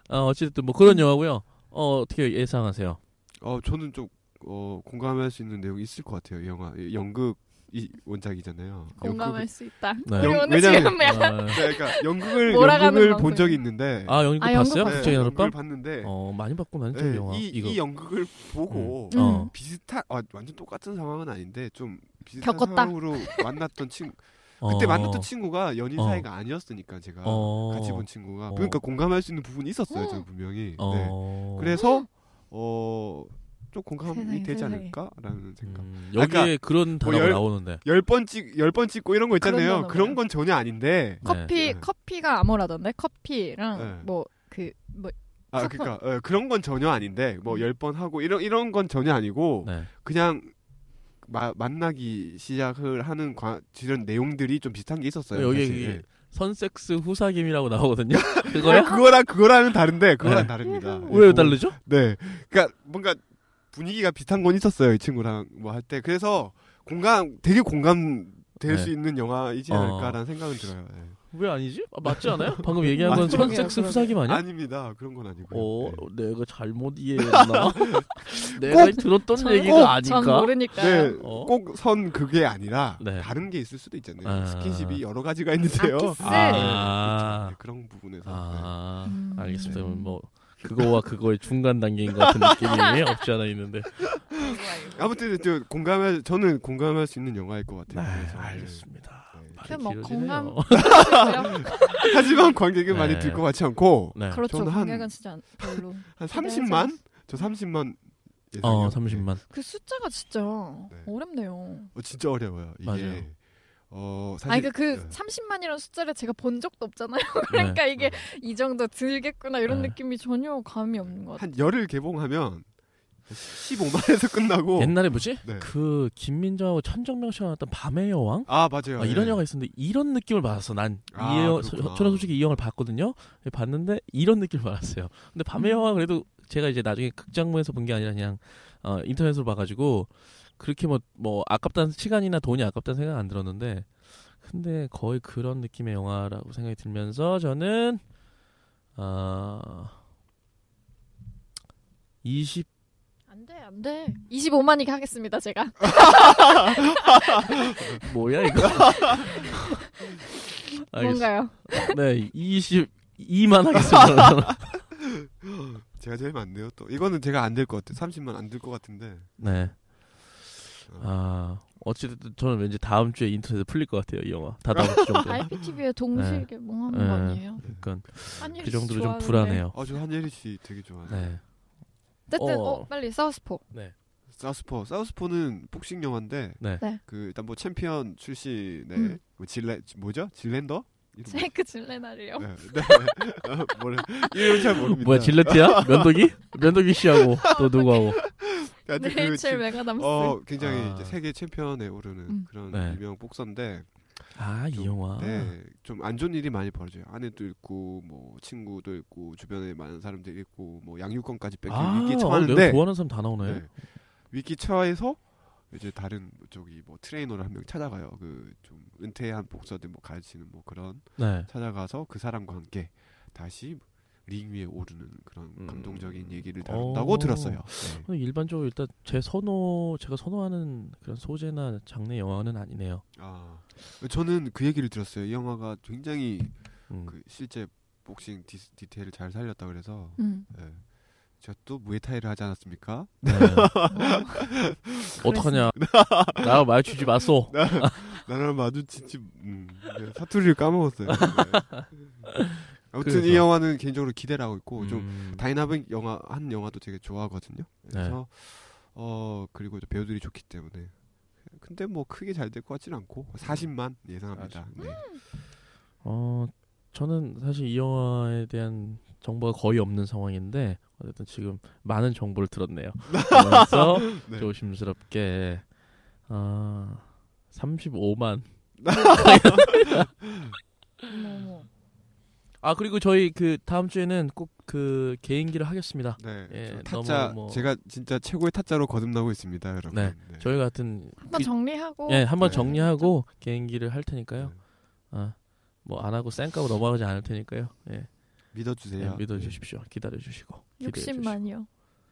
어, 어찌됐든 뭐 그런 영화고요. 어, 어떻게 예상하세요? 어 저는 좀 어, 공감할 수 있는 내용이 있을 것 같아요. 이 영화 이 연극 이 원작이잖아요. 공감할 수 있다. 네. 영- 왜냐면- 어, 연극- 그러니까 연극을 연극을 본. 적이 있는데 아, 영국 아, 연극 봤어요? 봤어요. 국제 연극을 연합방? 봤는데 어, 많이 봤고 많이 네, 영화. 이, 이거. 이 연극을 보고 음. 어. 비슷한 아, 완전 똑같은 상황은 아닌데 좀 비슷한 겪었다. 상황으로 만났던 친구 그때 어. 만났던 친구가 연인 어. 사이가 아니었으니까 제가 어. 같이 본 친구가 어. 그러니까 공감할 수 있는 부분이 있었어요 저는 분명히 네. 어. 그래서 어 좀 공감이 세상에, 되지 세상에. 않을까라는 생각. 음, 여기에 그런 단어가 열- 나오는데. 열번 찍, 열 번 찍고 이런 거 있잖아요. 그런 건 전혀 아닌데. 커피 네. 커피가 암호라던데 커피랑 네. 뭐 그 뭐 아, 그러니까 어, 그런 건 전혀 아닌데 뭐 열 번 하고 이런 이런 건 전혀 아니고 네. 그냥 마, 만나기 시작을 하는 과, 이런 내용들이 좀 비슷한 게 있었어요. 여기. 여기 선섹스 후사김이라고 나오거든요. 그거야? 아, 그거랑 그거랑은 다른데 그거랑 네. 다릅니다. 왜 뭐, 다르죠? 네, 그러니까 뭔가 분위기가 비슷한 건 있었어요 이 친구랑 뭐 할 때. 그래서 공감 되게 공감 될 네. 수 있는 영화이지 어. 않을까라는 생각은 들어요. 네. 왜 아니지? 아, 맞지 않아요? 방금 얘기한 건. 선섹스 후사김 아니야? 아닙니다. 그런 건 아니고요. 어, 네. 내가 잘못 이해했나? 내가 꼭- 들었던 전- 얘기가 전 아닌가? 모르니까요. 네, 어? 꼭선 그게 아니라 네. 다른 게 있을 수도 있잖아요. 아. 스킨십이 여러 가지가 있는데요. 아, 키스. 아. 네, 그런 부분에서 아, 음. 알겠습니다. 그럼 뭐 그거와 그거의 중간 단계인 것 같은 느낌이 없지 않아 있는데. 네. 아무튼 저 공감할 저는 공감할 수 있는 영화일 것 네, 같아요. 그래서, 알겠습니다. 네. 말이 그냥 뭐 길어지네요. 공감- 네. 하지만 관객은 많이 네. 들것 같지 않고 네. 그렇죠. 저는 한- 관객은 진짜 별로. 한 기대하지 30만? 저 30만 예상이요. 어, 30만. 그 숫자가 진짜 네. 어렵네요. 어, 진짜 어려워요. 이게 맞아요. 어 사실 아니 그그 네. 30만이라는 숫자를 제가 본 적도 없잖아요. 그러니까 네. 이게 이 정도 들겠구나 이런 네. 느낌이 전혀 감이 없는 것 같아요. 한 열을 개봉하면 15만에서 끝나고 옛날에 뭐지? 네. 그 김민정하고 천정명 씨가 나왔던 밤의 여왕? 아 맞아요. 아, 이런 네. 영화가 있었는데 이런 느낌을 받았어. 난 아, 이 영화. 저는 솔직히 이 영화를 봤거든요. 봤는데 이런 느낌을 받았어요. 근데 밤의 음. 영화 그래도 제가 이제 나중에 극장문에서 본 게 아니라 그냥 어, 인터넷으로 봐가지고 그렇게 뭐뭐 아깝다는 시간이나 돈이 아깝다는 생각 안 들었는데 근데 거의 그런 느낌의 영화라고 생각이 들면서 저는 어, 20 안 돼 안 돼. 25만이게 하겠습니다 제가. 뭐야 이거? 뭔가요? 네, 22만 하겠습니다. 제가 제일 많네요. 또 이거는 제가 안 될 것 같아요. 30만 안 될 것 같은데. 네. 아, 어찌됐든 저는 왠지 다음 주에 인터넷에 풀릴 것 같아요, 이 영화. 다 다음 주 정도. IPTV에 동시에 네. 개봉하는 네. 거 아니에요? 그러니까 그 정도로 좀 좋아하는데. 불안해요. 아 저 한예리 씨 되게 좋아해요. 네. 어쨌든 어. 어, 빨리 사우스포. 네. 사우스포 사우스포는 복싱 영화인데 네. 네. 그 일단 뭐 챔피언 출신의 음. 뭐 질레 뭐죠? 질랜더? 제이크 질렌할이요. 네, 네. 어, 뭐래 이름 잘 모릅니다. 뭐야, 질레트야? 면도기? 면도기 씨하고 또 누구하고? 그 레이첼 지- 맥아담스. 어 굉장히 아. 이제 세계 챔피언에 오르는 음. 그런 네. 유명 복서인데 아, 이 좀, 영화. 네, 좀 안 좋은 일이 많이 벌어져요. 아내도 있고 뭐 친구도 있고 주변에 많은 사람들이 있고 뭐 양육권까지 뺏길 아, 위기에 어, 처하는데 내가 좋아하는 사람 다 나오네. 네. 위기 처해서 이제 다른 저기 뭐 트레이너를 한 명 찾아가요. 그 좀 은퇴한 복서들 뭐 가르치는 뭐 그런 네. 찾아가서 그 사람과 함께 다시 링 위에 오르는 그런 음. 감동적인 얘기를 다룬다고 어. 들었어요. 네. 일반적으로 일단 제 선호, 제가 선호하는 그런 소재나 장르 영화는 아니네요. 아, 저는 그 얘기를 들었어요. 이 영화가 굉장히 음. 그 실제 복싱 디, 디테일을 잘 살렸다 그래서 음. 예. 제가 또 무에타이를 하지 않았습니까? 네. 어떡하냐. 나 말추지 마소. 나랑 마주치지 음, 네, 사투리를 까먹었어요. 네. 아무튼 그래서. 이 영화는 개인적으로 기대를 하고 있고 좀 음. 다이나믹 영화 한 영화도 되게 좋아하거든요. 네. 그래서 어 그리고 배우들이 좋기 때문에 근데 뭐 크게 잘 될 것 같지는 않고 40만 예상합니다. 40만. 네. 어, 저는 사실 이 영화에 대한 정보가 거의 없는 상황인데 어쨌든 지금 많은 정보를 들었네요. 그래서 네. 조심스럽게 아 35만. 어머, 어머. 아 그리고 저희 그 다음 주에는 꼭 그 개인기를 하겠습니다. 네. 예, 저 타짜 너무 뭐- 제가 진짜 최고의 타짜로 거듭나고 있습니다, 여러분. 네. 저희 같은 한번 정리하고 예 한번 네. 정리하고 개인기를 할 테니까요. 네. 아뭐 안 하고 쌩까고 넘어가지 않을 테니까요. 예, 믿어주세요. 예, 믿어주십시오. 기다려주시고. 기대해주시고. 60만이요.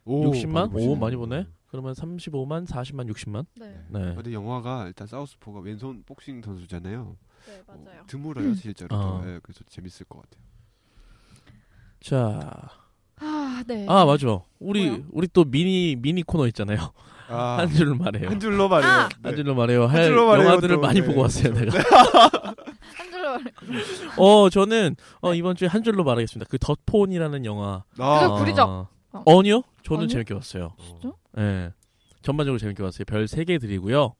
오, 60만? 많이 오. 많이 보네. 그러면 35만, 40만, 60만. 네. 네. 근데 영화가 일단 사우스포가 왼손 복싱 선수잖아요. 네, 어, 맞아요. 드물어요, 실제로. 어. 예, 그래서 재밌을 것 같아요. 자, 아, 네. 아 맞아. 우리 뭐요? 우리 또 미니 미니 코너 있잖아요. 아, 한 줄로 말해요. 한 줄로 말해요. 아! 네. 한 줄로 말해요. 할 줄로 말해요, 영화들을 또. 많이 네, 보고 왔어요. 내가. 한 줄로 말해. 어, 저는 어, 네. 이번 주에 한 줄로 말하겠습니다. 그 덧폰이라는 영화. 아, 그죠, 구리죠? 어, 어. 아니요? 저는 아니요? 재밌게 봤어요. 진짜? 예. 전반적으로 재밌게 봤어요. 별 3개 드리고요.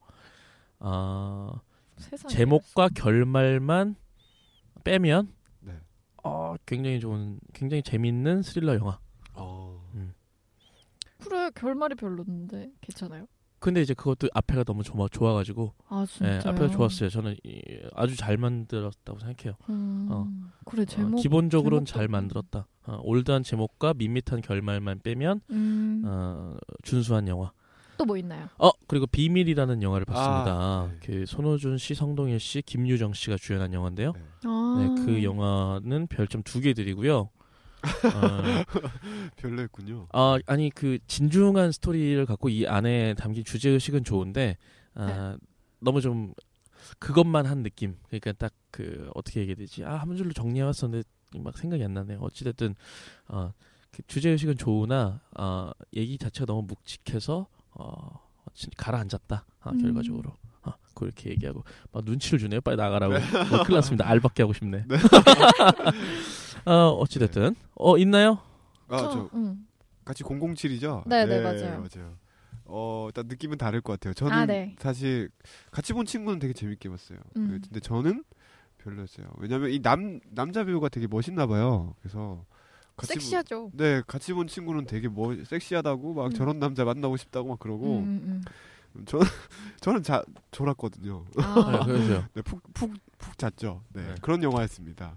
아, 세상에. 제목과 결말만 빼면 네. 어, 굉장히 좋은 굉장히 재밌는 스릴러 영화. 어. 그래 결말이 별로인데 괜찮아요? 근데 이제 그것도 앞에가 너무 좋아 좋아가지고 아 예, 진짜. 앞에가 좋았어요. 저는 이, 아주 잘 만들었다고 생각해요. 음, 어. 그래 어, 제목. 기본적으로는 제목도- 잘 만들었다. 어, 올드한 제목과 밋밋한 결말만 빼면 음, 어, 준수한 영화. 또 뭐 있나요? 어 그리고 비밀이라는 영화를 봤습니다. 아, 네. 그 손호준 씨, 성동일 씨, 김유정 씨가 주연한 영화인데요. 네. 아, 네, 그 영화는 별점 두 개 드리고요. 어, 별로였군요. 아 아니 그 진중한 스토리를 갖고 이 안에 담긴 주제 의식은 좋은데 아, 너무 좀 그것만 한 느낌. 그러니까 딱 그 어떻게 얘기해야 되지? 아 한 줄로 정리해 왔었는데 막 생각이 안 나네요. 어찌됐든 어, 그 주제 의식은 좋으나 어, 얘기 자체가 너무 묵직해서 어, 진- 가라앉았다. 아, 음. 결과적으로. 아, 그렇게 얘기하고 막 눈치를 주네요. 빨리 나가라고. 뭐, 큰일 났습니다. 알밖에 하고 싶네. 어, 어찌 됐든 어 있나요? 아, 저, 저 음. 같이 007이죠? 네, 네, 맞아요. 맞아요. 어, 일단 느낌은 다를 것 같아요. 저는 아, 네. 사실 같이 본 친구는 되게 재밌게 봤어요. 음. 근데 저는 별로였어요. 왜냐면 이 남 남자 배우가 되게 멋있나 봐요. 그래서 같이 섹시하죠. 본, 네, 같이 본 친구는 되게 뭐 섹시하다고 막 음. 저런 남자 만나고 싶다고 막 그러고 음, 음, 저는 저는 자 졸았거든요. 음. 네, 아. 네, 푹푹푹 잤죠. 네, 네. 그런 영화였습니다.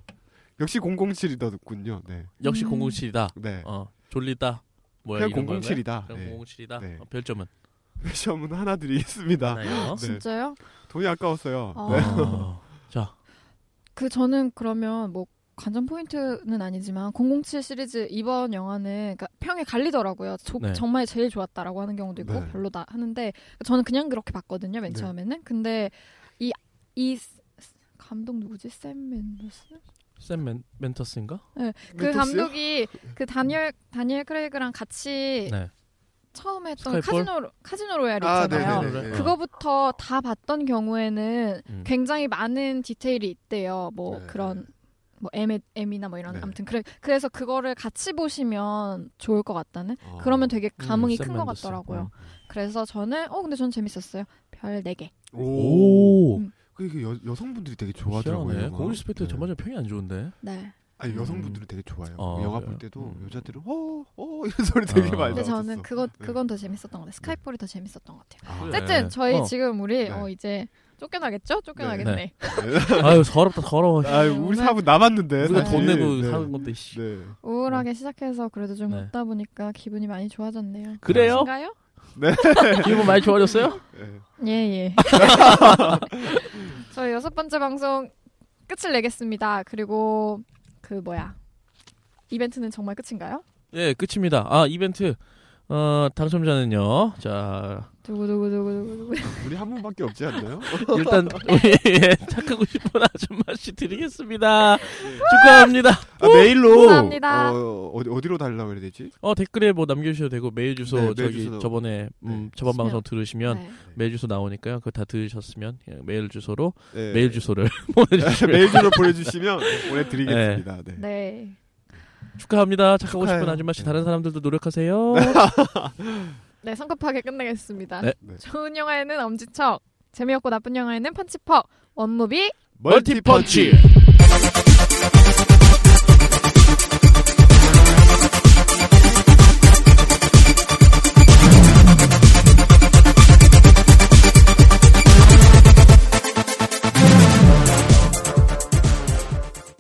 역시 007이더군요. 네, 역시 음. 007이다. 네. 어, 졸리다. 뭐야 이런 007이다. 그럼 네. 007이다. 네. 어, 별점은 시험은 하나 드리겠습니다. 네. 진짜요? 돈이 아까웠어요. 아. 네. 어, 자, 그 저는 그러면 뭐 관전 포인트는 아니지만 007 시리즈 이번 영화는 그러니까 평에 갈리더라고요. 조- 네. 정말 제일 좋았다라고 하는 경우도 있고 네. 별로다 하는데 저는 그냥 그렇게 봤거든요. 맨 네. 처음에는. 근데 이 이 감독 누구지? 샘 맨더스? 샘 맨, 멘터스인가? 그 멘토스요? 감독이 그 다니엘 다니엘 크레이그랑 같이 네. 처음 했던 스카이폴? 카지노 카지노 로얄 아, 있잖아요. 네. 그거부터 다 봤던 경우에는 음. 굉장히 많은 디테일이 있대요. 뭐 네. 그런 뭐 M, M이나 뭐 이런 네. 아무튼 그래 그래서 그거를 같이 보시면 좋을 것 같다는 어. 그러면 되게 감흥이 음, 샘큰것 맨더스. 같더라고요. 그래서 저는 어 근데 전 재밌었어요. 별 4개. 오. 오. 음. 그 여, 여성분들이 되게 좋아하더라고요. 스펙터 네. 전반적으로 평이 안 좋은데. 네. 아니 음. 여성분들은 되게 좋아요. 어, 영화? 볼 때도 음. 여자들은 어어 이런 소리 되게 아. 많이 근데. 저는 그거 네. 그건 더 재밌었던 것 같아요. 스카이폴이 더 재밌었던 것 같아요. 아. 어쨌든 저희 어. 지금 우리 네. 어 이제 쫓겨나겠죠? 쫓겨나겠네. 네. 아유 더럽다 더러워. 아, 네, 우리 사부 남았는데 우리가 사실. 돈 내고 네. 사는 건데 씨. 네. 우울하게 시작해서 그래도 좀 네. 웃다 보니까 기분이 많이 좋아졌네요. 그래요? 그런가요? 기분 많이 좋아졌어요? 네. 예, 예. 저희 여섯 번째 방송 끝을 내겠습니다. 그리고 그 뭐야 이벤트는 정말 끝인가요? 예, 끝입니다. 아 이벤트 어 당첨자는요. 자 두구 두구 두구 두구 두구. 우리 한 분밖에 없지 않나요? 일단 우리 예, 착하고 싶은 아줌마 씨 드리겠습니다. 축하합니다. 아, 메일로 감사합니다. 어, 어디 어디로 달라고 해야 되지? 어 댓글에 뭐 남겨주셔도 되고 메일 주소 네, 메일 저기 주소. 저번에 음, 네. 저번 쓰면. 방송 들으시면 네. 메일 주소 나오니까요. 그거 다 들으셨으면 그냥 메일 주소로 네. 메일 주소를 보내주시면 메일 주소 보내주시면 보내드리겠습니다. 네. 네. 축하합니다. 착하고. 싶은 아줌마 씨 네. 다른 사람들도 노력하세요. 네, 성급하게 끝내겠습니다. 네. 네. 좋은 영화에는 엄지척, 재미없고 나쁜 영화에는 펀치퍽, 원무비 멀티펀치.